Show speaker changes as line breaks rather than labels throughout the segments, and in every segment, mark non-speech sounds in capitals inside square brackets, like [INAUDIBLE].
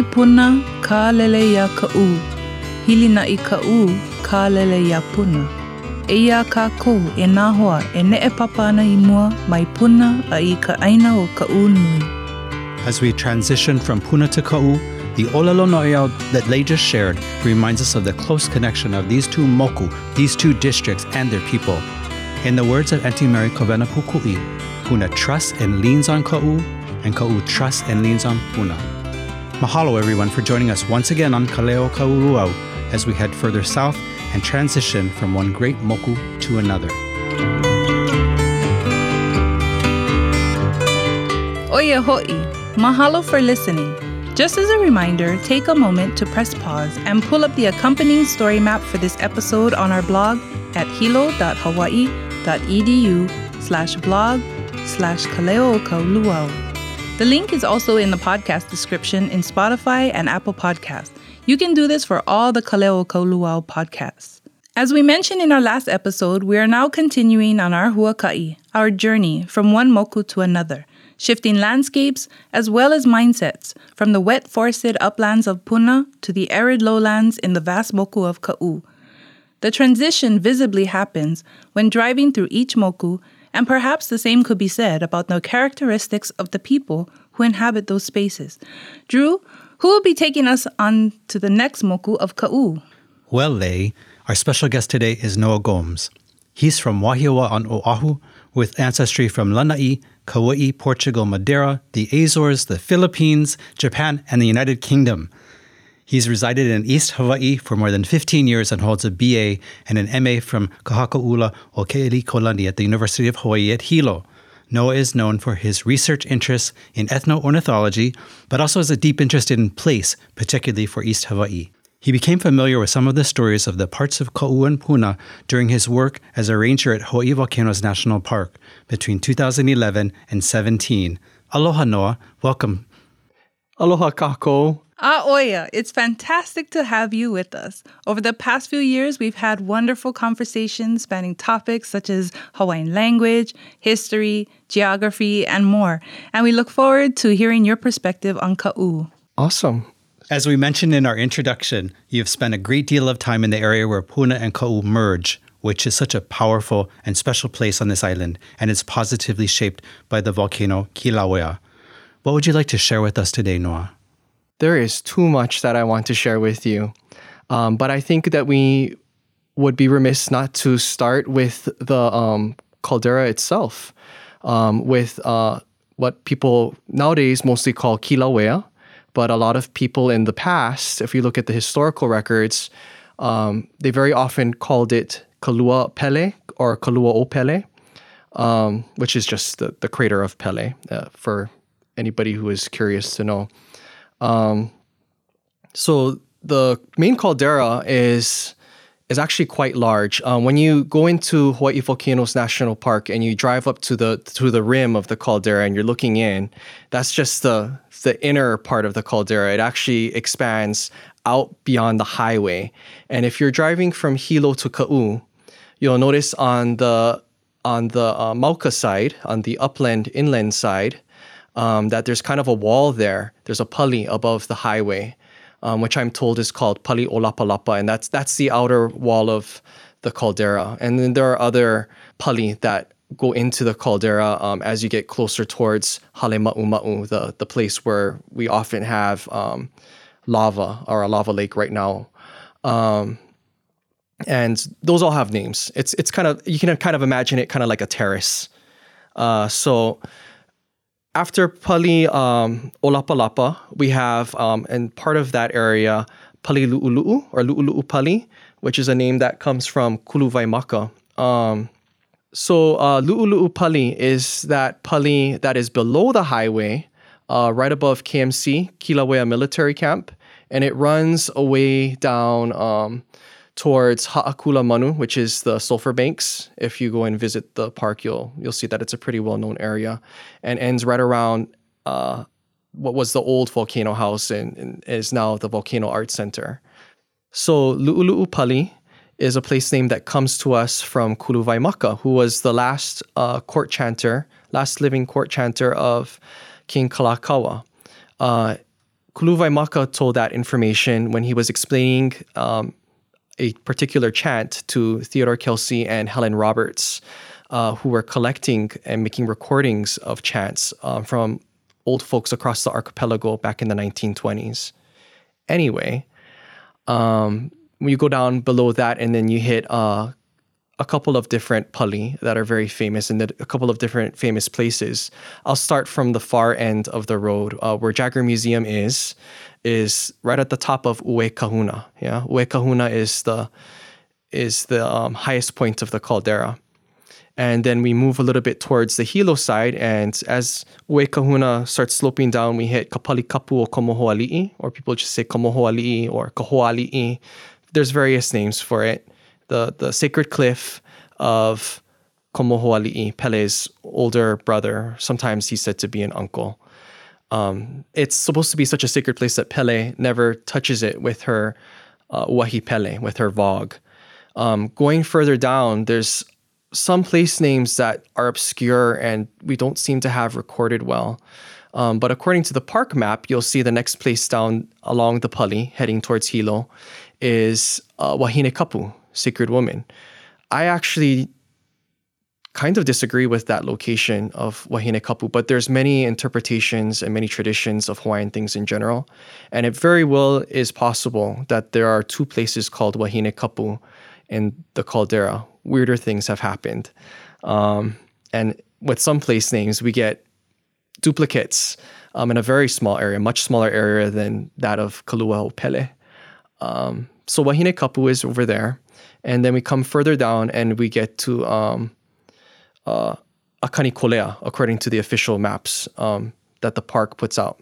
puna ka ya ka na i ka ka lele ya puna. E ia ka e nā hoa e ne e i mua mai puna a i ka aina o ka u nui.
As we transition from Puna to Ka'u, the Olelo No'eau that Lei just shared reminds us of the close connection of these two moku, these two districts, and their people. In the words of Auntie Mary Kawena Pukui, Puna trusts and leans on Ka'u, and Ka'u trusts and leans on Puna. Mahalo, everyone, for joining us once again on Kaleo Ka'uluau as we head further south and transition from one great moku to another.
Oia ho'i, mahalo for listening. Just as a reminder, take a moment to press pause and pull up the accompanying story map for this episode on our blog at hilo.hawaii.edu slash blog slash kaleokauluau. The link is also in the podcast description in Spotify and Apple Podcasts. You can do this for all the Kaleo Kauluau podcasts. As we mentioned in our last episode, we are now continuing on our huaka'i, our journey from one moku to another, shifting landscapes as well as mindsets from the wet forested uplands of Puna to the arid lowlands in the vast moku of Ka'u. The transition visibly happens when driving through each moku, and perhaps the same could be said about the characteristics of the people who inhabit those spaces. Drew, who will be taking us on to the next moku of Ka'u?
Well, Lei, our special guest today is Noah Gomes. He's from Wahiawa on Oahu, with ancestry from Lanai, Kauai, Portugal, Madeira, the Azores, the Philippines, Japan, and the United Kingdom. He's resided in East Hawaii for more than 15 years and holds a BA and an MA from Ka Haka 'Ula o Ke'elikolani at the University of Hawaii at Hilo. Noah is known for his research interests in ethno-ornithology, but also has a deep interest in place, particularly for East Hawaii. He became familiar with some of the stories of the parts of Ka'u and Puna during his work as a ranger at Hawaii Volcanoes National Park between 2011 and 17. Aloha, Noah. Welcome.
Aloha, Kako.
Ah, Oya, it's fantastic to have you with us. Over the past few years, we've had wonderful conversations spanning topics such as Hawaiian language, history, geography, and more. And we look forward to hearing your perspective on Ka'u.
Awesome.
As we mentioned in our introduction, you've spent a great deal of time in the area where Puna and Ka'u merge, which is such a powerful and special place on this island, and is positively shaped by the volcano Kilauea. What would you like to share with us today, Noah?
There is too much that I want to share with you. Um, but I think that we would be remiss not to start with the um, caldera itself, um, with uh, what people nowadays mostly call Kilauea. But a lot of people in the past, if you look at the historical records, um, they very often called it Kalua Pele or Kalua o Pele, um, which is just the, the crater of Pele uh, for anybody who is curious to know. Um, so the main caldera is is actually quite large. Um, when you go into Hawaii Volcanoes National Park and you drive up to the to the rim of the caldera and you're looking in, that's just the the inner part of the caldera. It actually expands out beyond the highway. And if you're driving from Hilo to Ka'u, you'll notice on the on the uh, Mauka side, on the upland inland side, um, that there's kind of a wall there. There's a pali above the highway, um, which I'm told is called pali olapalapa, and that's that's the outer wall of the caldera. And then there are other pali that go into the caldera um, as you get closer towards Hale Ma'u the, the place where we often have um, lava or a lava lake right now. Um, and those all have names. It's it's kind of you can kind of imagine it kind of like a terrace. Uh, so after Pali um, Olapalapa, we have, um, and part of that area, Pali Lu'ulu'u or Lu'ulu'u Pali, which is a name that comes from Kuluwaimaka. Um, so uh, Lu'ulu'u Pali is that Pali that is below the highway, uh, right above KMC, Kilauea Military Camp, and it runs away down um, towards Ha'akula Manu, which is the sulfur banks. If you go and visit the park, you'll you'll see that it's a pretty well known area, and ends right around uh, what was the old volcano house and, and, is now the Volcano Art Center. So Lu'ulu'u Pali is a place name that comes to us from Kuluwaimaka, who was the last uh, court chanter, last living court chanter of King Kalakaua. Uh, Kuluwaimaka told that information when he was explaining um, a particular chant to Theodore Kelsey and Helen Roberts, uh, who were collecting and making recordings of chants um, from old folks across the archipelago back in the 1920s. Anyway, um, when you go down below that and then you hit uh, a couple of different pali that are very famous and a couple of different famous places. I'll start from the far end of the road uh, where Jaggar Museum is, is right at the top of Ue Kahuna. Yeah, Ue Kahuna is the is the um, highest point of the caldera. And then we move a little bit towards the Hilo side. And as Ue Kahuna starts sloping down, we hit Kapali Kapu o Kamohoali'i, or people just say Kamohoali'i or Kahoali'i. There's various names for it. The, the sacred cliff of Kamohoali'i, Pele's older brother. Sometimes he's said to be an uncle. Um, it's supposed to be such a sacred place that Pele never touches it with her uh, wahi Pele, with her vogue. Um, going further down, there's some place names that are obscure and we don't seem to have recorded well. Um, but according to the park map, you'll see the next place down along the Pali, heading towards Hilo, is uh, Wahine Kapu, Sacred Woman. I actually kind of disagree with that location of Wahine Kapu, but there's many interpretations and many traditions of Hawaiian things in general. And it very well is possible that there are two places called Wahine Kapu in the caldera, weirder things have happened. Um, and with some place names, we get duplicates um, in a very small area, much smaller area than that of Kalua Pele. Um, so Wahine Kapu is over there. And then we come further down and we get to um, uh, Akani Kolea, according to the official maps um, that the park puts out.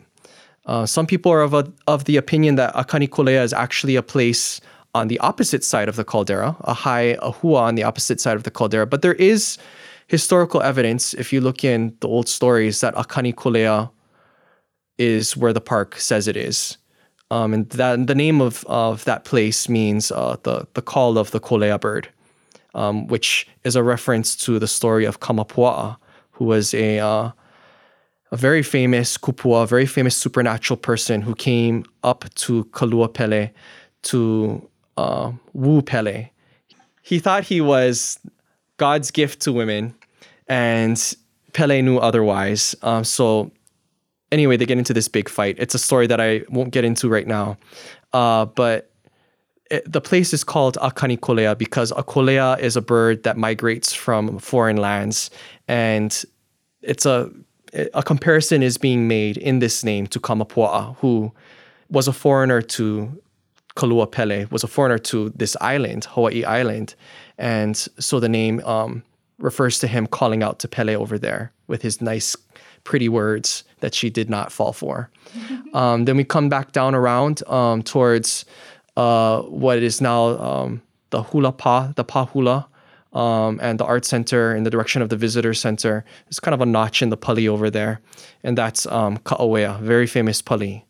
Uh, some people are of, a, of the opinion that Akani Kolea is actually a place on the opposite side of the caldera, a high ahua on the opposite side of the caldera. But there is historical evidence, if you look in the old stories, that Akani Kolea is where the park says it is. Um, and that the name of, of that place means uh, the, the call of the kolea bird, um, which is a reference to the story of Kamapua'a, who was a, uh, a very famous kupua, very famous supernatural person who came up to Kaluapele to uh, woo Pele. He thought he was God's gift to women, and Pele knew otherwise. Um, so, anyway, they get into this big fight. It's a story that I won't get into right now. Uh, but it, the place is called Akani Kolea because a kolea is a bird that migrates from foreign lands, and it's a a comparison is being made in this name to Kamapua'a, who was a foreigner to Kalua Pele was a foreigner to this island, Hawaii Island, and so the name um, refers to him calling out to Pele over there with his nice, pretty words that she did not fall for. [LAUGHS] um, then we come back down around um, towards uh, what is now um, the hula pa, the pa hula. Um, and the art center in the direction of the visitor center. It's kind of a notch in the pali over there, and that's um, Ka'awea, very famous pali.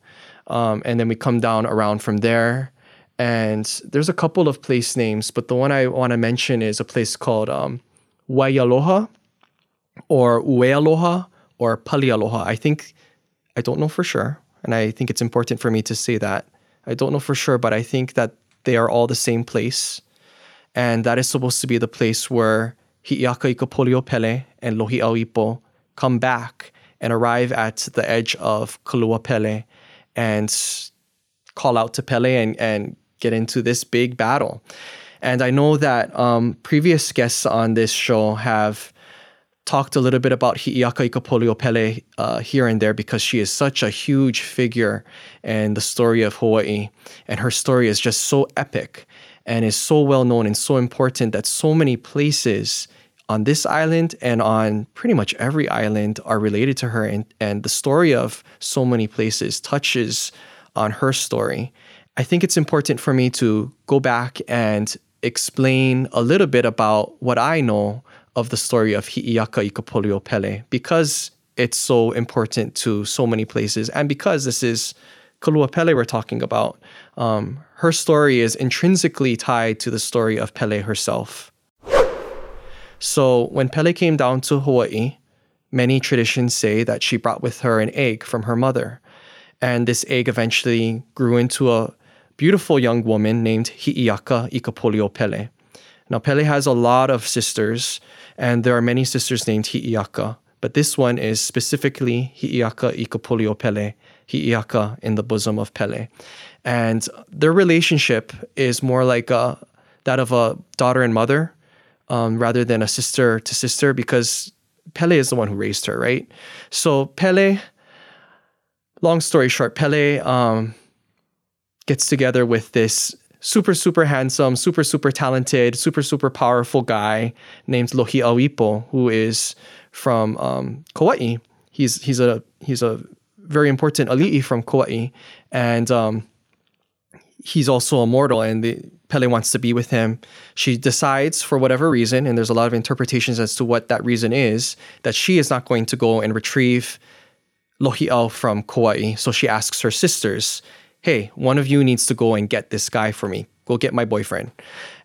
Um, and then we come down around from there. And there's a couple of place names, but the one I want to mention is a place called um, Waialoha or Uealoha or Palialoha. I think, I don't know for sure. And I think it's important for me to say that. I don't know for sure, but I think that they are all the same place. And that is supposed to be the place where Hi'iaka Ikapolio Pele and Lohi Auipo come back and arrive at the edge of Kalua Pele and call out to Pele and, and get into this big battle. And I know that um, previous guests on this show have talked a little bit about Hi'iaka Ikapolio Pele uh, here and there because she is such a huge figure in the story of Hawaii. And her story is just so epic and is so well known and so important that so many places on this island and on pretty much every island are related to her. And, and the story of so many places touches on her story. I think it's important for me to go back and explain a little bit about what I know of the story of Hi'iaka Ikapolio Pele because it's so important to so many places and because this is Kalua Pele we're talking about. Um, her story is intrinsically tied to the story of Pele herself. So when Pele came down to Hawaii, many traditions say that she brought with her an egg from her mother. And this egg eventually grew into a beautiful young woman named Hi'iaka Ikapolio Pele. Now, Pele has a lot of sisters, and there are many sisters named Hi'iaka, but this one is specifically Hi'iaka Ikapolio Pele, Hi'iaka in the bosom of Pele. And their relationship is more like a, that of a daughter and mother um, rather than a sister to sister because Pele is the one who raised her, right? So Pele, long story short, Pele um, gets together with this super, super handsome, super, super talented, super, super powerful guy named Lohi Awipo, who is from um, Kauai. He's he's a he's a very important ali'i from Kauai, and um, he's also immortal. And the, Pele wants to be with him. She decides, for whatever reason, and there's a lot of interpretations as to what that reason is, that she is not going to go and retrieve Lohi'au from Kauai. So she asks her sisters, hey, one of you needs to go and get this guy for me. Go get my boyfriend.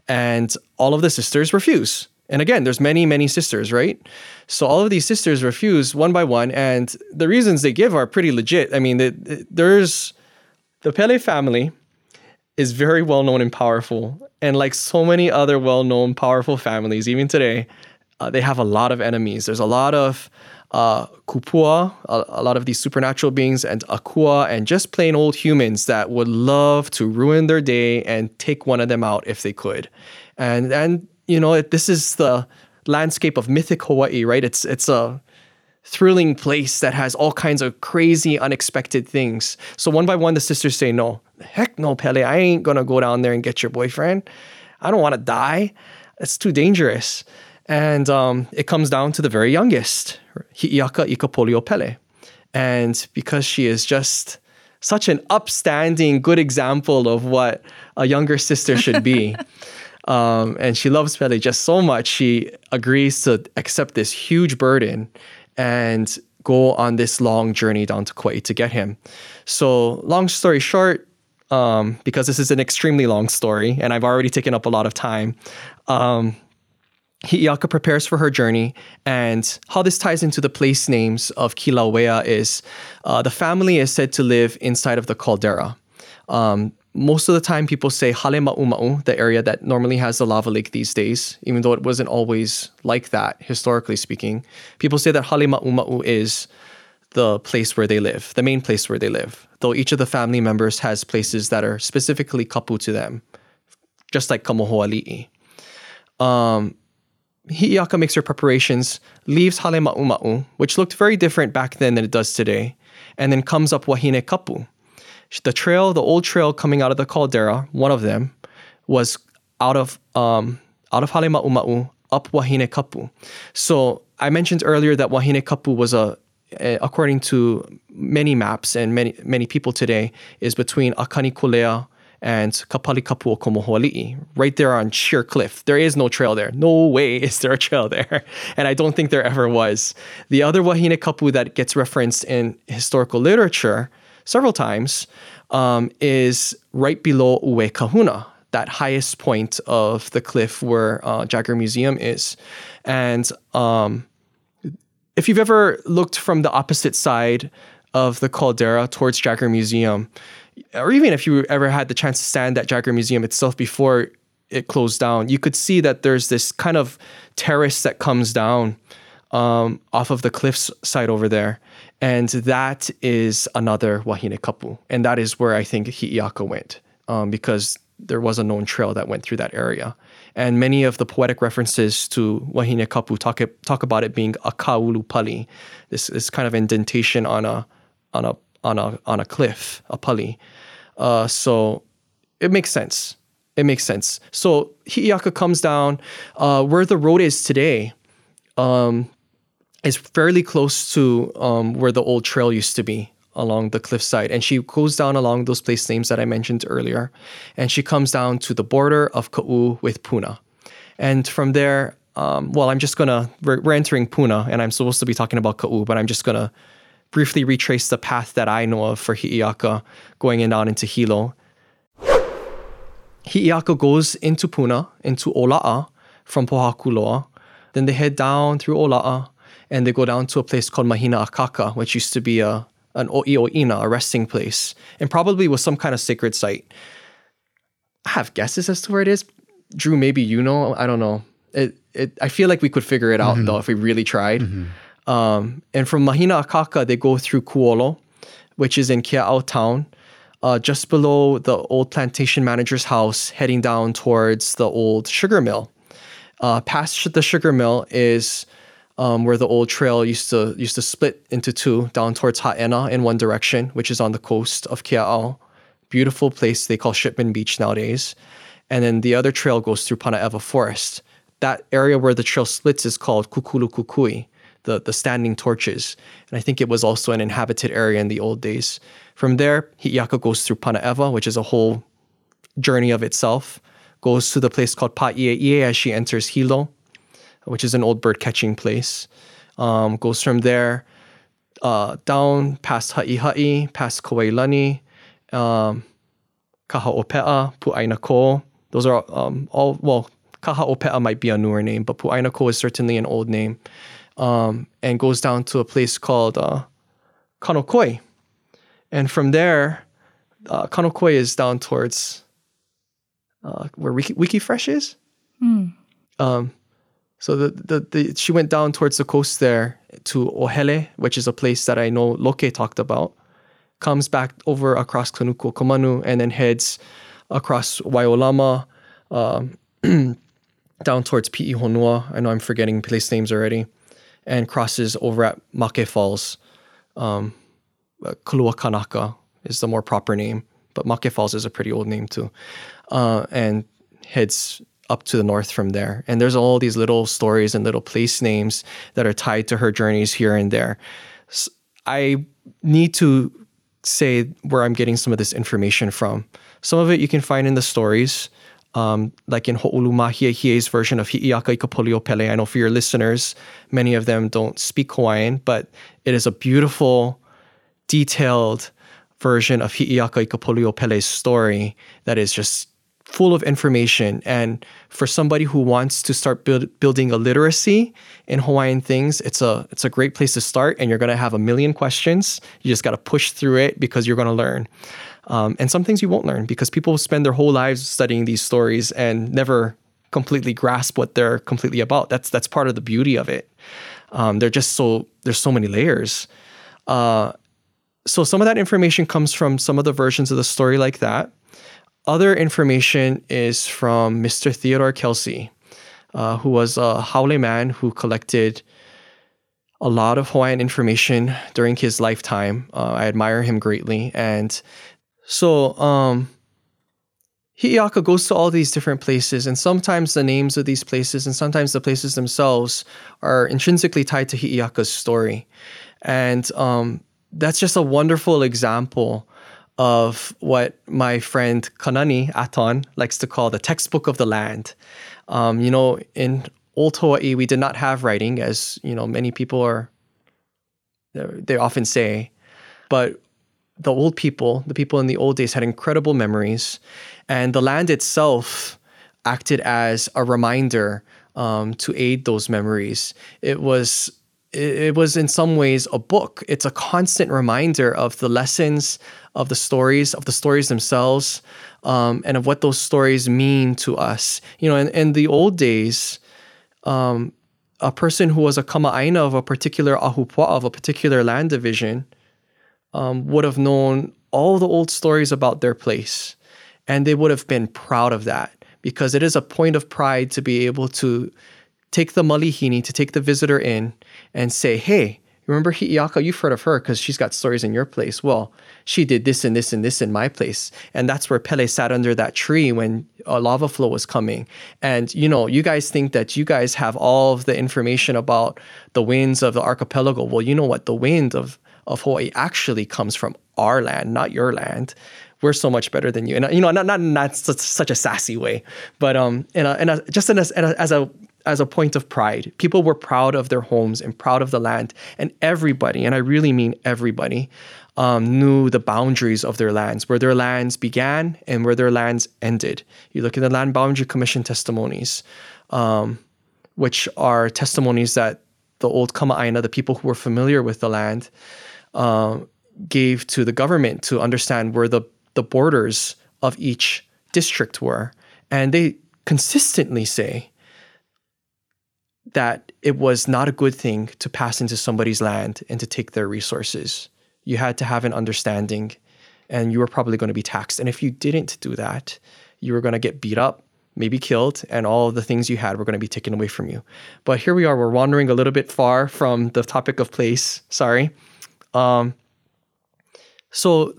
And all of the sisters refuse. And again, there's many, many sisters, right? So all of these sisters refuse one by one, and the reasons they give are pretty legit. I mean, there's the Pele family is very well known and powerful, and like so many other well known, powerful families, even today, uh, they have a lot of enemies. There's a lot of uh, kupua, a, a, lot of these supernatural beings, and akua, and just plain old humans that would love to ruin their day and take one of them out if they could. And and you know, it, this is the landscape of mythic Hawaii, right? It's it's a thrilling place that has all kinds of crazy, unexpected things. So one by one, the sisters say, "No, heck no, Pele, I ain't gonna go down there and get your boyfriend. I don't want to die. It's too dangerous." And um, it comes down to the very youngest, Hi'iaka Ikapolio Pele. And because she is just such an upstanding, good example of what a younger sister should be. [LAUGHS] um, and she loves Pele just so much, she agrees to accept this huge burden and go on this long journey down to Kauai to get him. So, long story short, um, because this is an extremely long story and I've already taken up a lot of time, um, Hi'iaka prepares for her journey, and how this ties into the place names of Kilauea is uh, the family is said to live inside of the caldera. Um, most of the time, people say Halemaumau, the area that normally has the lava lake these days, even though it wasn't always like that, historically speaking. People say that Halemaumau is the place where they live, the main place where they live, though each of the family members has places that are specifically kapu to them, just like Kamohoali'i. Um, Hi'iaka makes her preparations, leaves Hale which looked very different back then than it does today, and then comes up Wahine Kapu. The trail, the old trail coming out of the caldera, one of them, was out of um, out of Hale up Wahine Kapu. So I mentioned earlier that Wahine Kapu was a according to many maps and many many people today, is between Akani Kolea and Kapalikapu Kamohoali'i, right there on sheer cliff. There is no trail there. No way [LAUGHS] is there a trail there. [LAUGHS] And I don't think there ever was. The other Wahine Kapu that gets referenced in historical literature several times um, is right below Ue Kahuna, that highest point of the cliff where uh, Jaggar Museum is. And um, if you've ever looked from the opposite side of the caldera towards Jaggar Museum, or even if you ever had the chance to stand at Jaggar Museum itself before it closed down, you could see that there's this kind of terrace that comes down um, off of the cliffs side over there. And that is another Wahine Kapu. And that is where I think Hi'iaka went um, because there was a known trail that went through that area. And many of the poetic references to Wahine Kapu talk, talk about it being a kaulu pali, this, this kind of indentation on a, on a on a on a cliff, a pali. Uh, so it makes sense. It makes sense. So Hi'iaka comes down uh, where the road is today. Um, is fairly close to um, where the old trail used to be along the cliffside. And she goes down along those place names that I mentioned earlier. And she comes down to the border of Ka'u with Puna. And from there, um, well, I'm just gonna, we're, we're, entering Puna and I'm supposed to be talking about Ka'u, but I'm just gonna briefly retrace the path that I know of for Hi'iaka going in on into Hilo. Hi'iaka goes into Puna, into Ola'a from Pohakuloa. Then they head down through Ola'a and they go down to a place called Mahina Akaka, which used to be a, an o'i'o'ina, a resting place, and probably was some kind of sacred site. I have guesses as to where it is. Drew, maybe you know. I don't know. It, it, I feel like we could figure it out mm-hmm. though if we really tried. Mm-hmm. Um, and from Mahina Akaka, they go through Kuolo, which is in Kea'au town, uh, just below the old plantation manager's house, heading down towards the old sugar mill. Uh, past the sugar mill is um, where the old trail used to used to split into two, down towards Ha'ena in one direction, which is on the coast of Kea'au. Beautiful place they call Shipman Beach nowadays. And then the other trail goes through Panaewa Forest. That area where the trail splits is called Kukulu Kukui, the, the standing torches. And I think it was also an inhabited area in the old days. From there, Hi'iaka goes through Panaewa, which is a whole journey of itself, goes to the place called Pa'i'e'ie as she enters Hilo, which is an old bird catching place. Um, goes from there uh, down past Ha'iha'i, past Kauailani, um, Kaha'opea, Pu'aina Ko. Those are um, all, well, Kaha'opea might be a newer name, but Pu'aina Ko is certainly an old name. Um, and goes down to a place called uh, Kanokoi. And from there, uh, Kanokoi is down towards uh, where Wiki, Wiki Fresh is. Um, so the, the, the she went down towards the coast there to Ohele, which is a place that I know Loke talked about. Comes back over across Kanuku Komanu and then heads across Waiolama um, [CLEARS THROAT] down towards Pi'i Honua. I know I'm forgetting place names already. And crosses over at Make Falls. Um, uh, Kulua Kanaka is the more proper name, but Make Falls is a pretty old name too. Uh, and heads up to the north from there. And there's all these little stories and little place names that are tied to her journeys here and there. I need to say where I'm getting some of this information from. Some of it you can find in the stories, um, like in Ho'oulumahiehie's version of Hi'iaka Ikapolio Pele. I know for your listeners, many of them don't speak Hawaiian, but it is a beautiful, detailed version of Hi'iaka Ikapolio Pele's story that is just full of information. And for somebody who wants to start build, building a literacy in Hawaiian things, it's a it's a great place to start. And you're going to have a million questions. You just got to push through it because you're going to learn. Um, and some things you won't learn because people spend their whole lives studying these stories and never completely grasp what they're completely about. That's that's part of the beauty of it. Um, they're just so there's so many layers. Uh, so some of that information comes from some of the versions of the story like that. Other information is from Mr. Theodore Kelsey, uh, who was a Haole man who collected a lot of Hawaiian information during his lifetime. Uh, I admire him greatly. And so um, Hi'iaka goes to all these different places, and sometimes the names of these places and sometimes the places themselves are intrinsically tied to Hi'iaka's story. And um, that's just a wonderful example of what my friend Kanani Aton likes to call the textbook of the land. Um, you know, in old Hawaii, we did not have writing, as you know, many people are. They often say, but the old people, the people in the old days, had incredible memories, and the land itself acted as a reminder um, to aid those memories. It was it was in some ways a book. It's a constant reminder of the lessons, of the stories, of the stories themselves, um, and of what those stories mean to us. You know, in, in the old days, um, a person who was a kama'aina of a particular ahupua, of a particular land division, um, would have known all the old stories about their place. And they would have been proud of that because it is a point of pride to be able to take the malihini, to take the visitor in and say, hey, remember Hi'iaka? You've heard of her because she's got stories in your place. Well, she did this and this and this in my place. And that's where Pele sat under that tree when a lava flow was coming. And, you know, you guys think that you guys have all of the information about the winds of the archipelago. Well, you know what? The wind of, of Hawaii actually comes from our land, not your land. We're so much better than you. And, you know, not, not not such, such a sassy way, but um, in a, in a, just in a, in a, as a as a point of pride. People were proud of their homes and proud of the land, and everybody, and I really mean everybody, um, knew the boundaries of their lands, where their lands began and where their lands ended. You look at the Land Boundary Commission testimonies, um, which are testimonies that the old Kama'aina, the people who were familiar with the land, um, gave to the government to understand where the, the borders of each district were. And they consistently say that it was not a good thing to pass into somebody's land and to take their resources. You had to have an understanding and you were probably going to be taxed. And if you didn't do that, you were going to get beat up, maybe killed, and all the things you had were going to be taken away from you. But here we are, we're wandering a little bit far from the topic of place. Sorry. Um, so,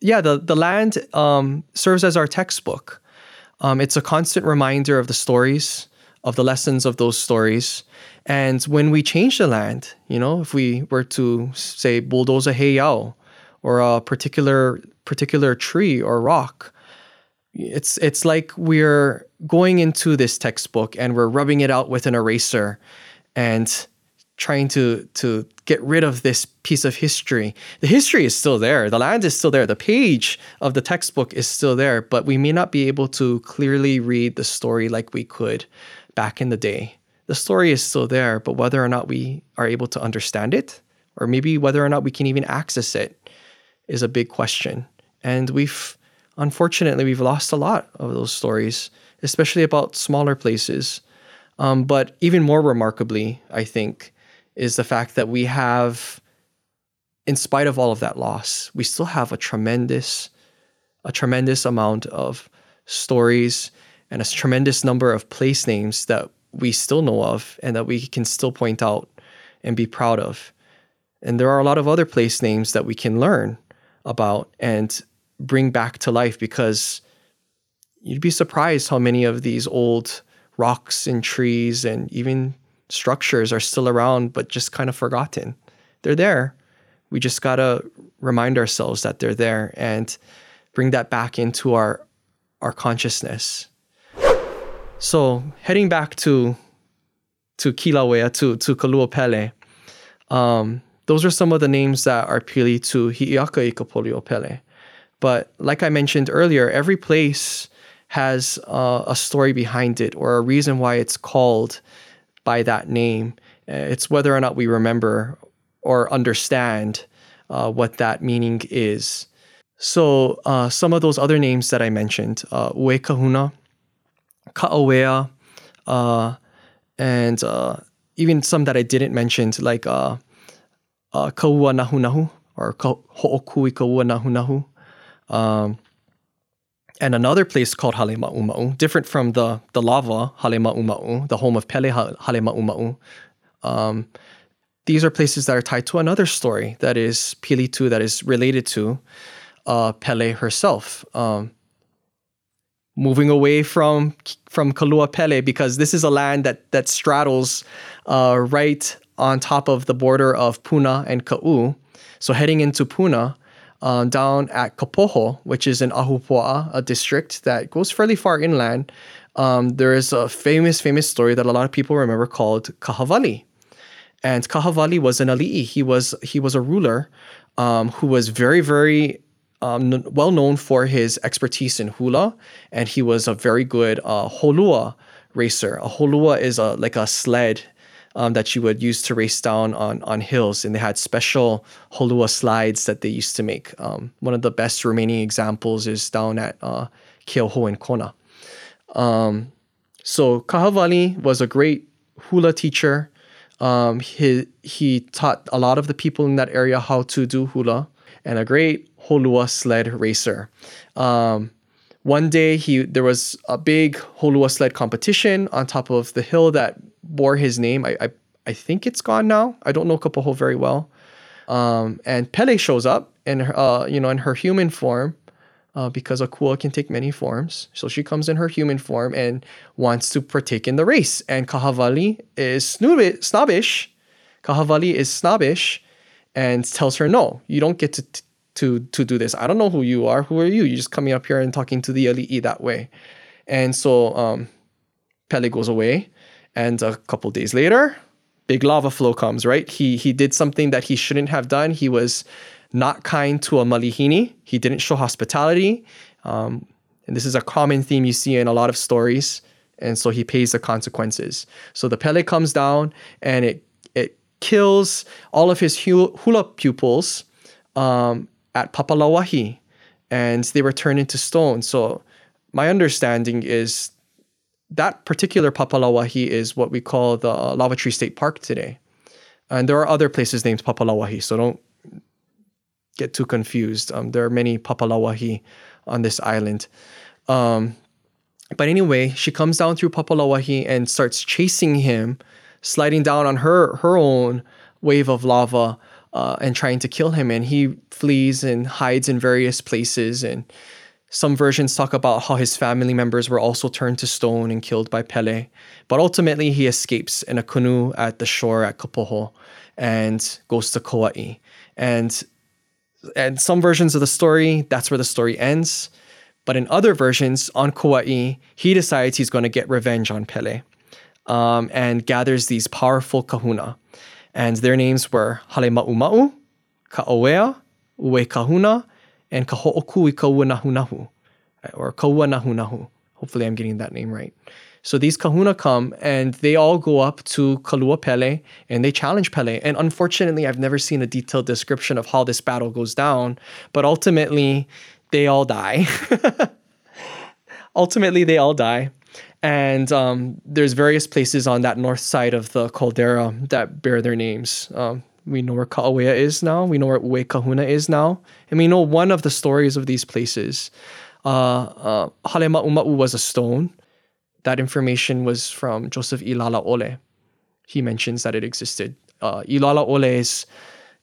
yeah, the, the land um, serves as our textbook. Um, it's a constant reminder of the stories, of the lessons of those stories. And when we change the land, you know, if we were to say bulldoze a heiau or a particular particular tree or rock, it's it's like we're going into this textbook and we're rubbing it out with an eraser and trying to to get rid of this piece of history. The history is still there. The land is still there. The page of the textbook is still there, but we may not be able to clearly read the story like we could back in the day the story is still there, but whether or not we are able to understand it, or maybe whether or not we can even access it, is a big question. And we've, unfortunately, we've lost a lot of those stories, especially about smaller places. Um, but even more remarkably, I think, is the fact that we have, in spite of all of that loss, we still have a tremendous, a tremendous amount of stories and a tremendous number of place names that we still know of and that we can still point out and be proud of. And there are a lot of other place names that we can learn about and bring back to life because you'd be surprised how many of these old rocks and trees and even structures are still around but just kind of forgotten. They're there. We just got to remind ourselves that they're there and bring that back into our our consciousness so heading back to to Kilauea, to to Kaluopele, um, those are some of the names that are pili to Hi'iaka Pele. But like I mentioned earlier, every place has uh, a story behind it or a reason why it's called by that name. Uh, it's whether or not we remember or understand uh, what that meaning is. So uh, some of those other names that I mentioned, uh, Ue Kahuna, Ka'awea, uh, and uh, even some that I didn't mention, like uh, uh, Kaua or Ho'okui Kaua Nahu. Um, and another place called Hale Ma'uma'u, different from the, the lava Hale Ma'uma'u, the home of Pele Hale Ma'uma'u. Um, these are places that are tied to another story that is Pilitu, that is related to uh, Pele herself. Um, moving away from from Kaluapele because this is a land that that straddles uh, right on top of the border of Puna and Ka'u. So heading into Puna, uh, down at Kapoho, which is in Ahupua'a, a district that goes fairly far inland, um, there is a famous, famous story that a lot of people remember called Kahawali. And Kahawali was an ali'i. He was he was a ruler um, who was very, very um, well known for his expertise in hula, and he was a very good uh, holua racer. A holua is a like a sled um, that you would use to race down on on hills, and they had special holua slides that they used to make. Um, one of the best remaining examples is down at uh, Keauhou in Kona. Um, so Kahawali was a great hula teacher. Um, he he taught a lot of the people in that area how to do hula, and a great Holua sled racer. Um, one day he there was a big Holua sled competition on top of the hill that bore his name. I I, I think it's gone now. I don't know Kapoho very well. Um, and Pele shows up in her, uh, you know in her human form uh, because Akua can take many forms. So she comes in her human form and wants to partake in the race. And Kahawali is snobbish. Kahawali is snobbish and tells her, no, you don't get to t- to to do this. I don't know who you are. Who are you? You're just coming up here and talking to the ali'i that way. And so um, Pele goes away, and a couple days later, big lava flow comes. Right? He he did something that he shouldn't have done. He was not kind to a malihini. He didn't show hospitality. Um, and this is a common theme you see in a lot of stories. And so he pays the consequences. So the Pele comes down and it it kills all of his hula pupils um, at Papalawahi, and they were turned into stone. So my understanding is that particular Papalawahi is what we call the Lava Tree State Park today. And there are other places named Papalawahi, so don't get too confused. Um, there are many Papalawahi on this island. Um, but anyway, she comes down through Papalawahi and starts chasing him, sliding down on her her own wave of lava uh, and trying to kill him. And he flees and hides in various places. And some versions talk about how his family members were also turned to stone and killed by Pele. But ultimately, he escapes in a canoe at the shore at Kapoho and goes to Kauai. And and some versions of the story, that's where the story ends. But in other versions, on Kauai, he decides he's going to get revenge on Pele um, and gathers these powerful kahuna. And their names were Hale Ma'u, Ka'oea, Ue Kahuna, and Kaho'okui Kauanahunahu, or Kauanahunahu. Hopefully, I'm getting that name right. So these kahuna come and they all go up to Kalua Pele and they challenge Pele. And unfortunately, I've never seen a detailed description of how this battle goes down, but ultimately, they all die. [LAUGHS] ultimately, they all die. And um, there's various places on that north side of the caldera that bear their names. Um, we know where Ka'awea is now. We know where Ue Kahuna is now. And we know one of the stories of these places. Uh, uh, was a stone that information was from Joseph Ilala'ole. He mentions that it existed. Uh, Ilala'ole's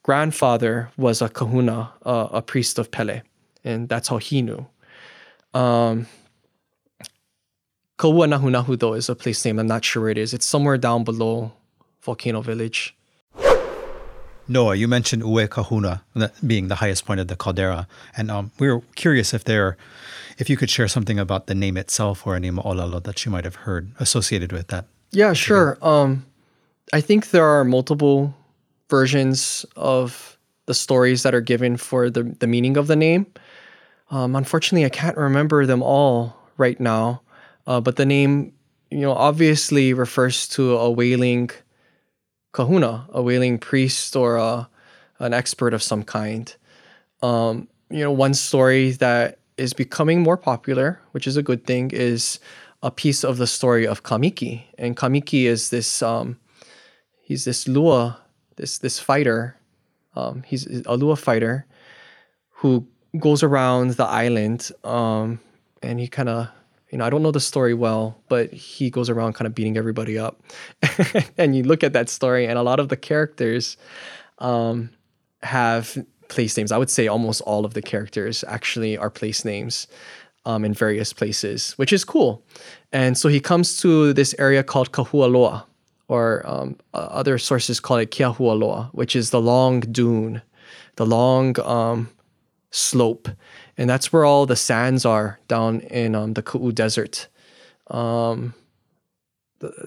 grandfather was a kahuna, uh, a priest of Pele, and that's how he knew. Um, Kauanahunahu, though, is a place name. I'm not sure where it is. It's somewhere down below Volcano Village.
Noah, you mentioned Ue Kahuna being the highest point of the caldera, and um, we were curious if there if you could share something about the name itself or any mo'olelo that you might have heard associated with that.
Yeah, sure. Um, I think there are multiple versions of the stories that are given for the, the meaning of the name. Um, unfortunately, I can't remember them all right now, uh, but the name, you know, obviously refers to a wailing kahuna, a wailing priest or a, an expert of some kind. Um, you know, one story that is becoming more popular, which is a good thing, is a piece of the story of Kamiki. And Kamiki is this um, he's this Lua, this this fighter. Um, he's a Lua fighter who goes around the island um, and he kind of you know, I don't know the story well, but he goes around kind of beating everybody up. [LAUGHS] and you look at that story, and a lot of the characters um, have place names. I would say almost all of the characters actually are place names um, in various places, which is cool. And so he comes to this area called Kahualoa, or um, other sources call it Kiahualoa, which is the long dune, the long um, slope. And that's where all the sands are down in um, the Ka'u Desert. Um,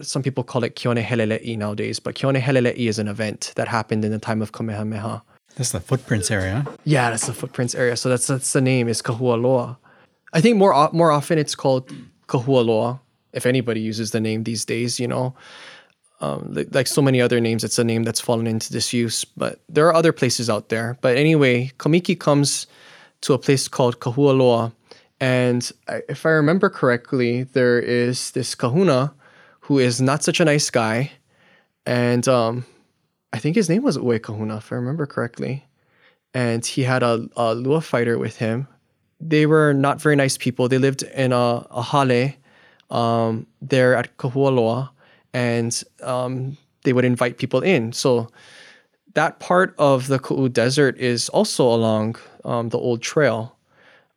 some people call it Keone Helele'i nowadays, but Keone Helele'i is an event that happened in the time of Kamehameha.
That's the footprints area.
Yeah, that's the footprints area. So that's that's the name is Kahualoa. I think more more often it's called Kahualoa. If anybody uses the name these days, you know, um, like, like, so many other names, it's a name that's fallen into disuse. But there are other places out there. But anyway, Kamiki comes to a place called Kahualoa, and if I remember correctly, there is this Kahuna who is not such a nice guy, and um, I think his name was Ue Kahuna, if I remember correctly. And he had a, a Lua fighter with him. They were not very nice people. They lived in a, a hale um, there at Kahualoa, and um, they would invite people in. So that part of the Ka'u Desert is also along um, the old trail.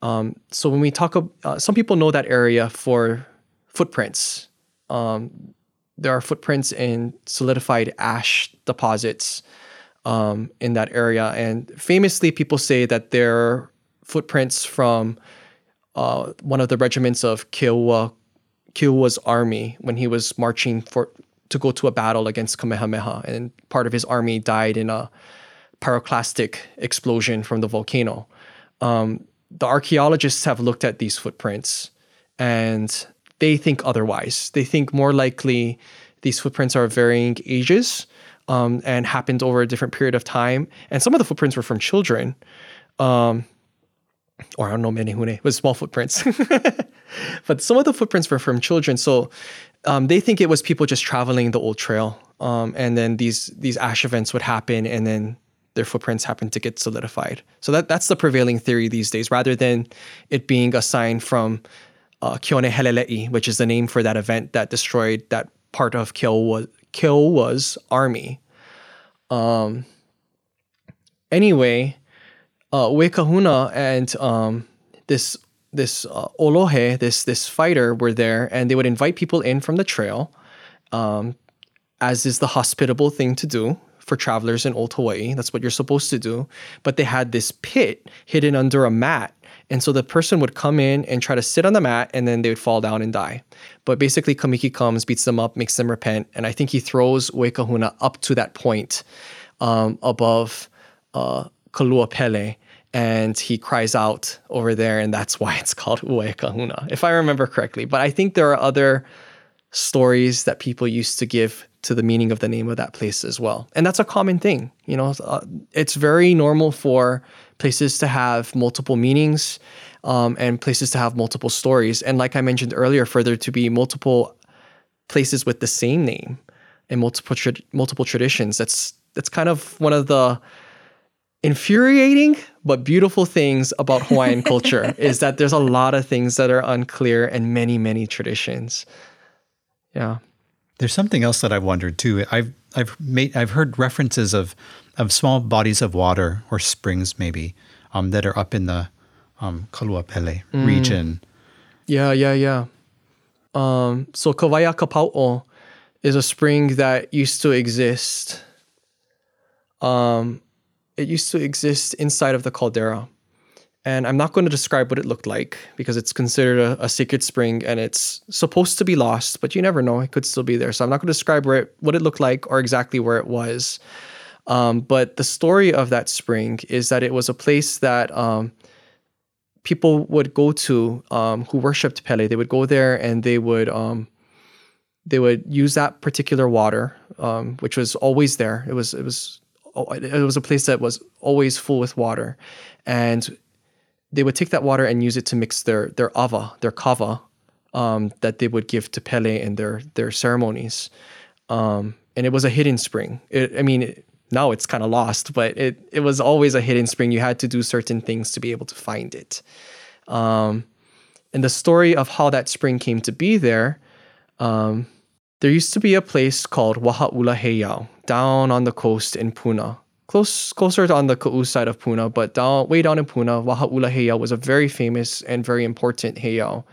Um, so when we talk, uh, some people know that area for footprints. Um, there are footprints in solidified ash deposits um, in that area. And famously, people say that they're footprints from uh, one of the regiments of Keoua, Keoua's army when he was marching for to go to a battle against Kamehameha. And part of his army died in a pyroclastic explosion from the volcano. Um, the archaeologists have looked at these footprints and they think otherwise. They think more likely these footprints are varying ages um, and happened over a different period of time. And some of the footprints were from children. Um, or I don't know, many Menehune, with small footprints. [LAUGHS] but some of the footprints were from children. So um, they think it was people just traveling the old trail. Um, and then these these ash events would happen and then their footprints happen to get solidified. So that, that's the prevailing theory these days, rather than it being a sign from uh, Keone Helele'i, which is the name for that event that destroyed that part of Keoua's army. Um, anyway, uh, and um, this this uh, Olohe, this this fighter, were there, and they would invite people in from the trail, um, as is the hospitable thing to do for travelers in Old Hawaii. That's what you're supposed to do. But they had this pit hidden under a mat. And so the person would come in and try to sit on the mat and then they would fall down and die. But basically, Kamiki comes, beats them up, makes them repent. And I think he throws Uekahuna up to that point um, above uh, Kalua Pele and he cries out over there, and that's why it's called [LAUGHS] Ue Kahuna, if I remember correctly. But I think there are other stories that people used to give to the meaning of the name of that place as well. And that's a common thing. You know, uh, it's very normal for places to have multiple meanings um, and places to have multiple stories. And like I mentioned earlier, further to be multiple places with the same name and multiple tra- multiple traditions. That's that's kind of one of the infuriating but beautiful things about Hawaiian culture [LAUGHS] is that there's a lot of things that are unclear and many many traditions. Yeah.
There's something else that I've wondered too. I've I've made I've heard references of of small bodies of water or springs maybe um, that are up in the um, Kaluapele mm. region.
Yeah, yeah, yeah. Um, so Kawaya Kapau'o is a spring that used to exist um, it used to exist inside of the caldera. And I'm not going to describe what it looked like because it's considered a, a, sacred spring and it's supposed to be lost, but you never know. It could still be there. So I'm not going to describe where it, what it looked like or exactly where it was. Um, but the story of that spring is that it was a place that um, people would go to um, who worshipped Pele. They would go there and they would um, they would use that particular water, um, which was always there. It was it was it was a place that was always full with water, and they would take that water and use it to mix their their ava, their kava, um, that they would give to Pele in their their ceremonies. Um, and it was a hidden spring. It, I mean, it, now it's kind of lost, but it it was always a hidden spring. You had to do certain things to be able to find it. Um, and the story of how that spring came to be there, um, there used to be a place called Waha'ula Heiau down on the coast in Puna. Close, closer on the Ka'u side of Puna, but down, way down in Puna, Waha'ula Heiau was a very famous and very important heiau,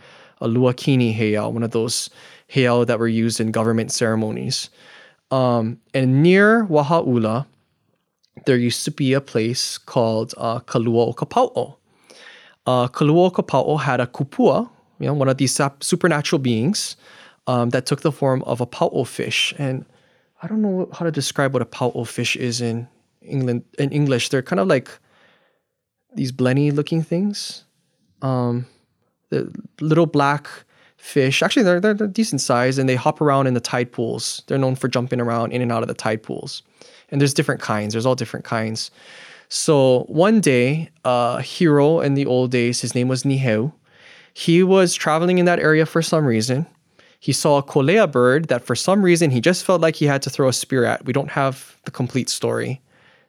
a luakini heiau, one of those heiau that were used in government ceremonies. Um, and near Waha'ula, there used to be a place called uh, Kalua Okapau'o. Uh, Kalua Okapau'o had a kupua, you know, one of these supernatural beings um, that took the form of a pau'o fish. And I don't know how to describe what a pau'o fish is in England in English. They're kind of like these blenny looking things. Um, the little black fish. Actually, they're, they're, they're decent size and they hop around in the tide pools. They're known for jumping around in and out of the tide pools. And there's different kinds. There's all different kinds. So one day, a hero in the old days, his name was Niheu. He was traveling in that area for some reason he saw a kolea bird that for some reason he just felt like he had to throw a spear at. We don't have the complete story.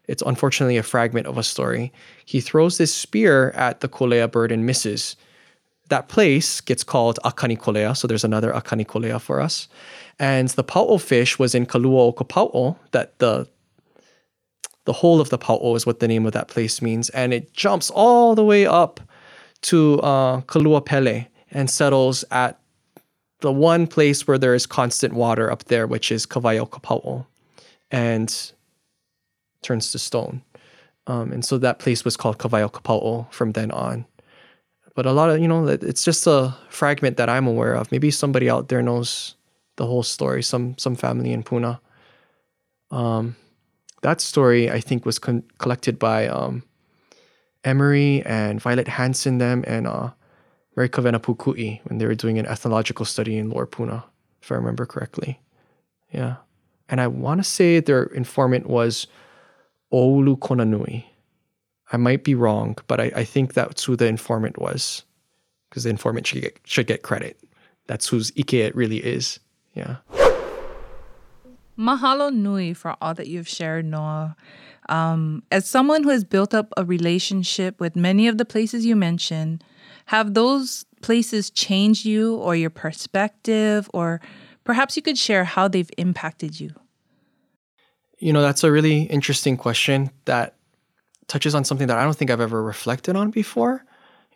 It's unfortunately a fragment of a story. He throws this spear at the kolea bird and misses. That place gets called Akani Kolea, so there's another Akani Kolea for us. And the pau'o fish was in Kalua Okapau'o, that the the whole of the pau'o is what the name of that place means. And it jumps all the way up to uh, Kalua Pele and settles at the one place where there is constant water up there, which is Kawaya Kapau'o, and turns to stone. Um, and so that place was called Kawaya Kapau'o from then on. But a lot of, you know, it's just a fragment that I'm aware of. Maybe somebody out there knows the whole story, some some family in Puna. Um, that story, I think, was con- collected by um, Emery and Violet Hanson, them, and uh, Mary Kawena Pukui when they were doing an ethnological study in Lower Puna, if I remember correctly. Yeah. and I want to say their informant was Oulu Konanui. I might be wrong, but I, I think that's who the informant was, because the informant should get, should get credit. That's whose Ike it really is. Yeah.
Mahalo nui for all that you've shared, Noah. Um, as someone who has built up a relationship with many of the places you mentioned, have those places changed you or your perspective, or perhaps you could share how they've impacted you?
You know, that's a really interesting question that touches on something that I don't think I've ever reflected on before.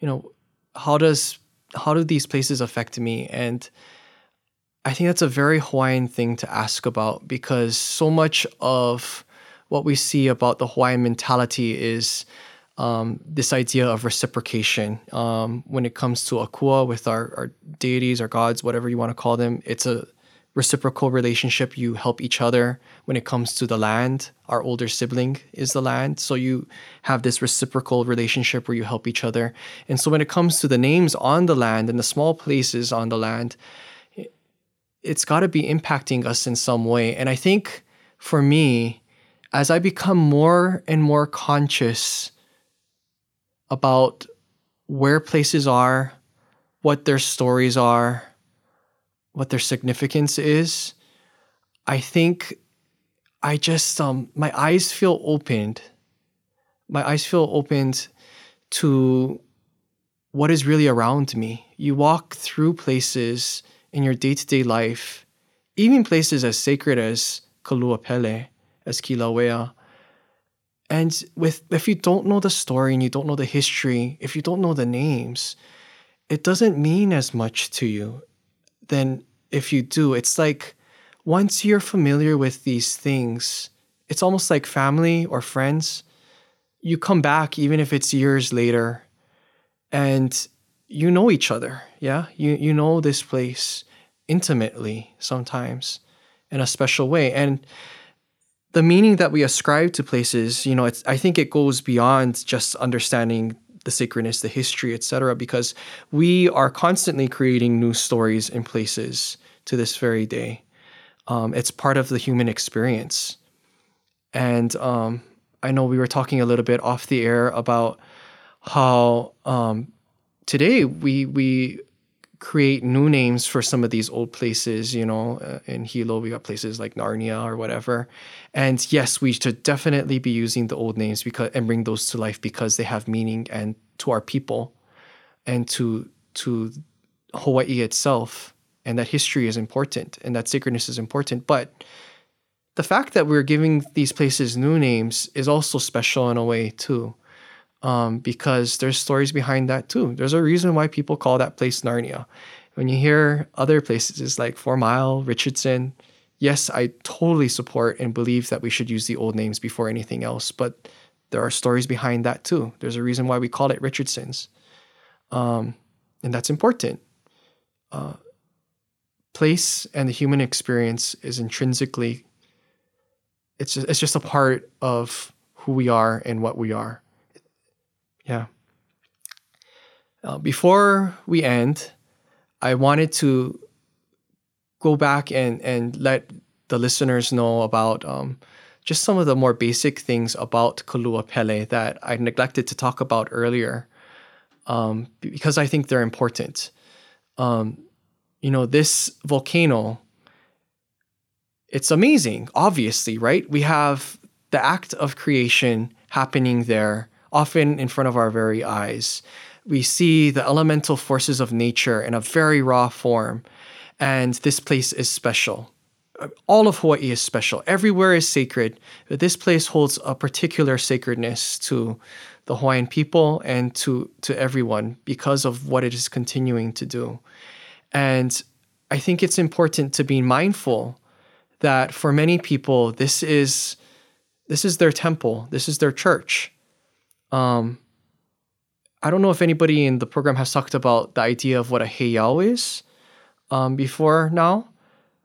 You know, how does how do these places affect me? And I think that's a very Hawaiian thing to ask about because so much of what we see about the Hawaiian mentality is um, this idea of reciprocation. Um, when it comes to akua with our, our deities, our gods, whatever you want to call them, it's a reciprocal relationship. You help each other when it comes to the land. Our older sibling is the land. So you have this reciprocal relationship where you help each other. And so when it comes to the names on the land and the small places on the land, it's got to be impacting us in some way. And I think for me, as I become more and more conscious about where places are, what their stories are, what their significance is, I think I just um my eyes feel opened. My eyes feel opened to what is really around me. You walk through places in your day-to-day life, even places as sacred as Kaluapele, as Kilauea. And with if you don't know the story and you don't know the history, if you don't know the names, it doesn't mean as much to you than if you do. It's like once you're familiar with these things, it's almost like family or friends. You come back even if it's years later and you know each other. Yeah. You you know this place intimately sometimes in a special way. And the meaning that we ascribe to places, you know, it's I think it goes beyond just understanding the sacredness, the history, etc. Because we are constantly creating new stories in places to this very day. Um, it's part of the human experience, and um, I know we were talking a little bit off the air about how um, today we we create new names for some of these old places. You know, uh, in Hilo, we got places like Narnia or whatever. And yes, we should definitely be using the old names because and bring those to life because they have meaning and to our people, and to to Hawaii itself. And that history is important, and that sacredness is important. But the fact that we're giving these places new names is also special in a way too um, because there's stories behind that too. There's a reason why people call that place Narnia. When you hear other places it's like Four Mile, Richardson, yes, I totally support and believe that we should use the old names before anything else, but there are stories behind that too. There's a reason why we call it Richardson's. Um, and that's important. Uh, place and the human experience is intrinsically it's just, it's just a part of who we are and what we are yeah. Uh, before we end, I wanted to go back and, and let the listeners know about um, just some of the more basic things about Kaluapele that I neglected to talk about earlier um, because I think they're important. Um, you know, this volcano, it's amazing, obviously, right? We have the act of creation happening there often in front of our very eyes. We see the elemental forces of nature in a very raw form, and this place is special. All of Hawaii is special. Everywhere is sacred, but this place holds a particular sacredness to the Hawaiian people and to, to everyone because of what it is continuing to do. And I think it's important to be mindful that for many people, this is this is their temple, this is their church. Um, I don't know if anybody in the program has talked about the idea of what a heiau is um, before now,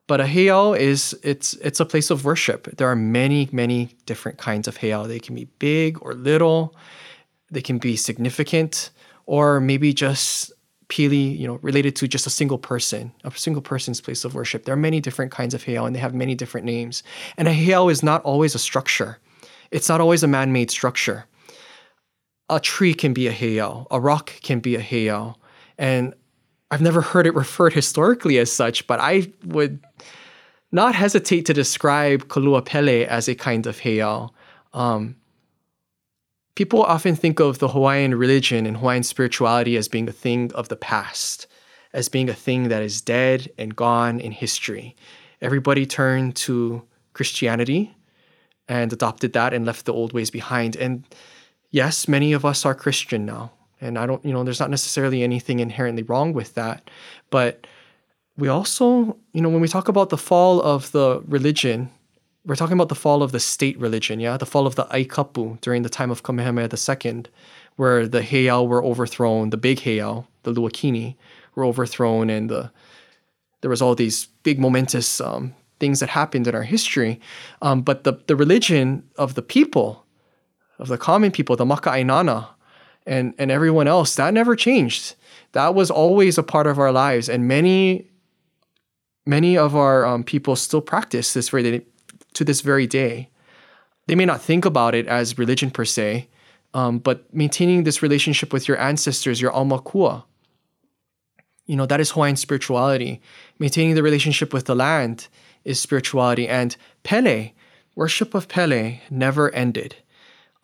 but a heiau is it's it's a place of worship. There are many many different kinds of heiau. They can be big or little. They can be significant or maybe just pili, you know, related to just a single person, a single person's place of worship. There are many different kinds of heiau, and they have many different names. And a heiau is not always a structure. It's not always a man-made structure. A tree can be a heiau. A rock can be a heiau. And I've never heard it referred historically as such, but I would not hesitate to describe Kaluapele as a kind of heiau. Um, people often think of the Hawaiian religion and Hawaiian spirituality as being a thing of the past, as being a thing that is dead and gone in history. Everybody turned to Christianity and adopted that and left the old ways behind. And yes, many of us are Christian now. And I don't, you know, there's not necessarily anything inherently wrong with that. But we also, you know, when we talk about the fall of the religion, we're talking about the fall of the state religion, yeah, the fall of the Aikapu during the time of Kamehameha II, where the heiau were overthrown, the big heiau, the Luakini, were overthrown, and the there was all these big momentous um, things that happened in our history. Um, but the the religion of the people, of the common people, the Maka'ainana, and and everyone else, that never changed. That was always a part of our lives, and many many of our um, people still practice this very to this very day. They may not think about it as religion per se, um, but maintaining this relationship with your ancestors, your aumakua, you know, that is Hawaiian spirituality. Maintaining the relationship with the land is spirituality. And Pele, worship of Pele, never ended.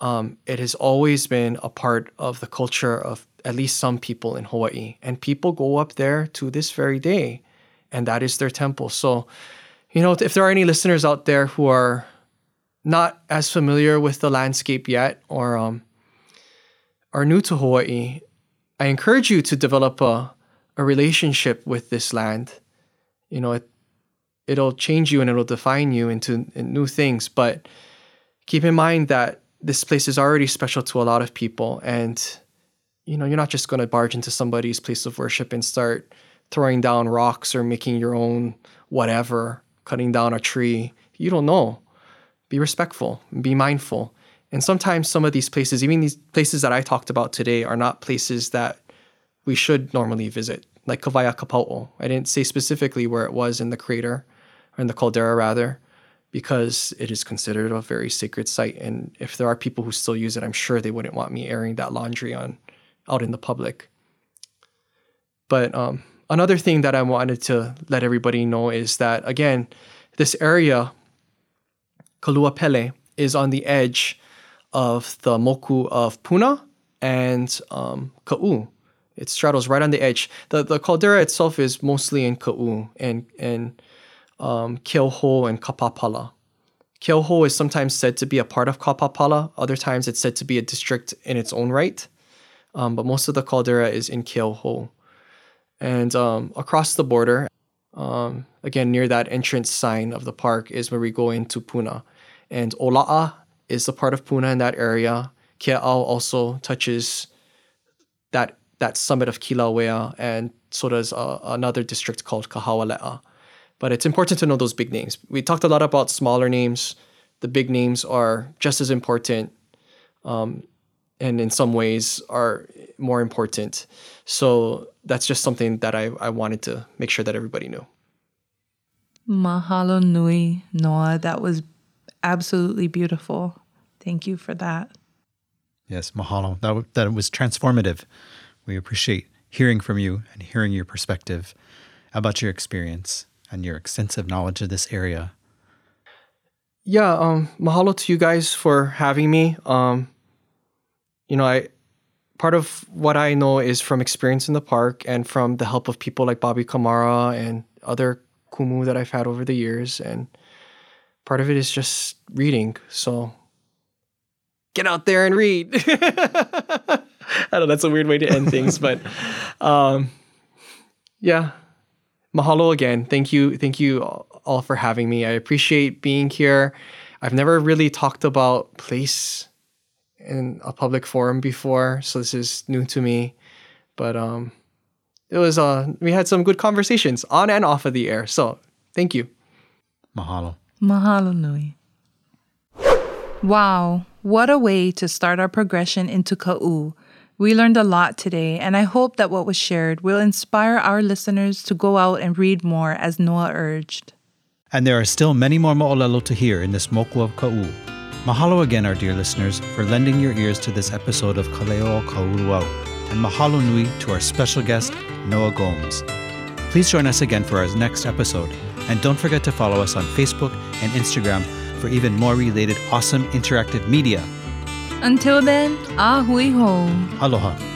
Um, it has always been a part of the culture of at least some people in Hawaii. And people go up there to this very day, and that is their temple. So, you know, if there are any listeners out there who are not as familiar with the landscape yet or um, are new to Hawaii, I encourage you to develop a, a relationship with this land. You know, it, it'll change you and it'll define you into, into new things. But keep in mind that this place is already special to a lot of people. And, you know, you're not just going to barge into somebody's place of worship and start throwing down rocks or making your own whatever cutting down a tree. You don't know. Be respectful, be mindful. And sometimes some of these places, even these places that I talked about today, are not places that we should normally visit, like Kawaya Kapau'o. I didn't say specifically where it was in the crater, or in the caldera rather, because it is considered a very sacred site. And if there are people who still use it, I'm sure they wouldn't want me airing that laundry on out in the public. But um, another thing that I wanted to let everybody know is that again, this area, Kaluapele, is on the edge of the moku of Puna and um, Ka'u. It straddles right on the edge. The the caldera itself is mostly in Ka'u and and um, and Kapapala. Keauhou is sometimes said to be a part of Kapapala. Other times it's said to be a district in its own right. Um, but most of the caldera is in Keauhou. And um, across the border, um, again near that entrance sign of the park, is where we go into Puna. And Ola'a is a part of Puna in that area. Kea'au also touches that that summit of Kilauea, and so does uh, another district called Kahawale'a. But it's important to know those big names. We talked a lot about smaller names. The big names are just as important, um, and in some ways are more important. So that's just something that I, I wanted to make sure that everybody knew.
Mahalo nui, Noah. That was absolutely beautiful. Thank you for that.
Yes, mahalo. That, that was transformative. We appreciate hearing from you and hearing your perspective about your experience and your extensive knowledge of this area.
Yeah, um, mahalo to you guys for having me. Um, you know, I part of what I know is from experience in the park and from the help of people like Bobby Camara and other kumu that I've had over the years. And part of it is just reading. So get out there and read. [LAUGHS] I know that's a weird way to end things, but um, yeah. Mahalo again. Thank you. Thank you all for having me. I appreciate being here. I've never really talked about place in a public forum before, so this is new to me. But um, it was uh, we had some good conversations on and off of the air. So thank you.
Mahalo.
Mahalo nui. Wow, what a way to start our progression into Ka'u We learned a lot today, and I hope that what was shared will inspire our listeners to go out and read more as Noah urged.
And there are still many more mo'olelo to hear in this moku of ka'u. Mahalo again, our dear listeners, for lending your ears to this episode of Kaleo Kauluau, and mahalo nui to our special guest, Noah Gomes. Please join us again for our next episode, and don't forget to follow us on Facebook and Instagram for even more related awesome interactive media.
Until then, ahui ho.
Aloha.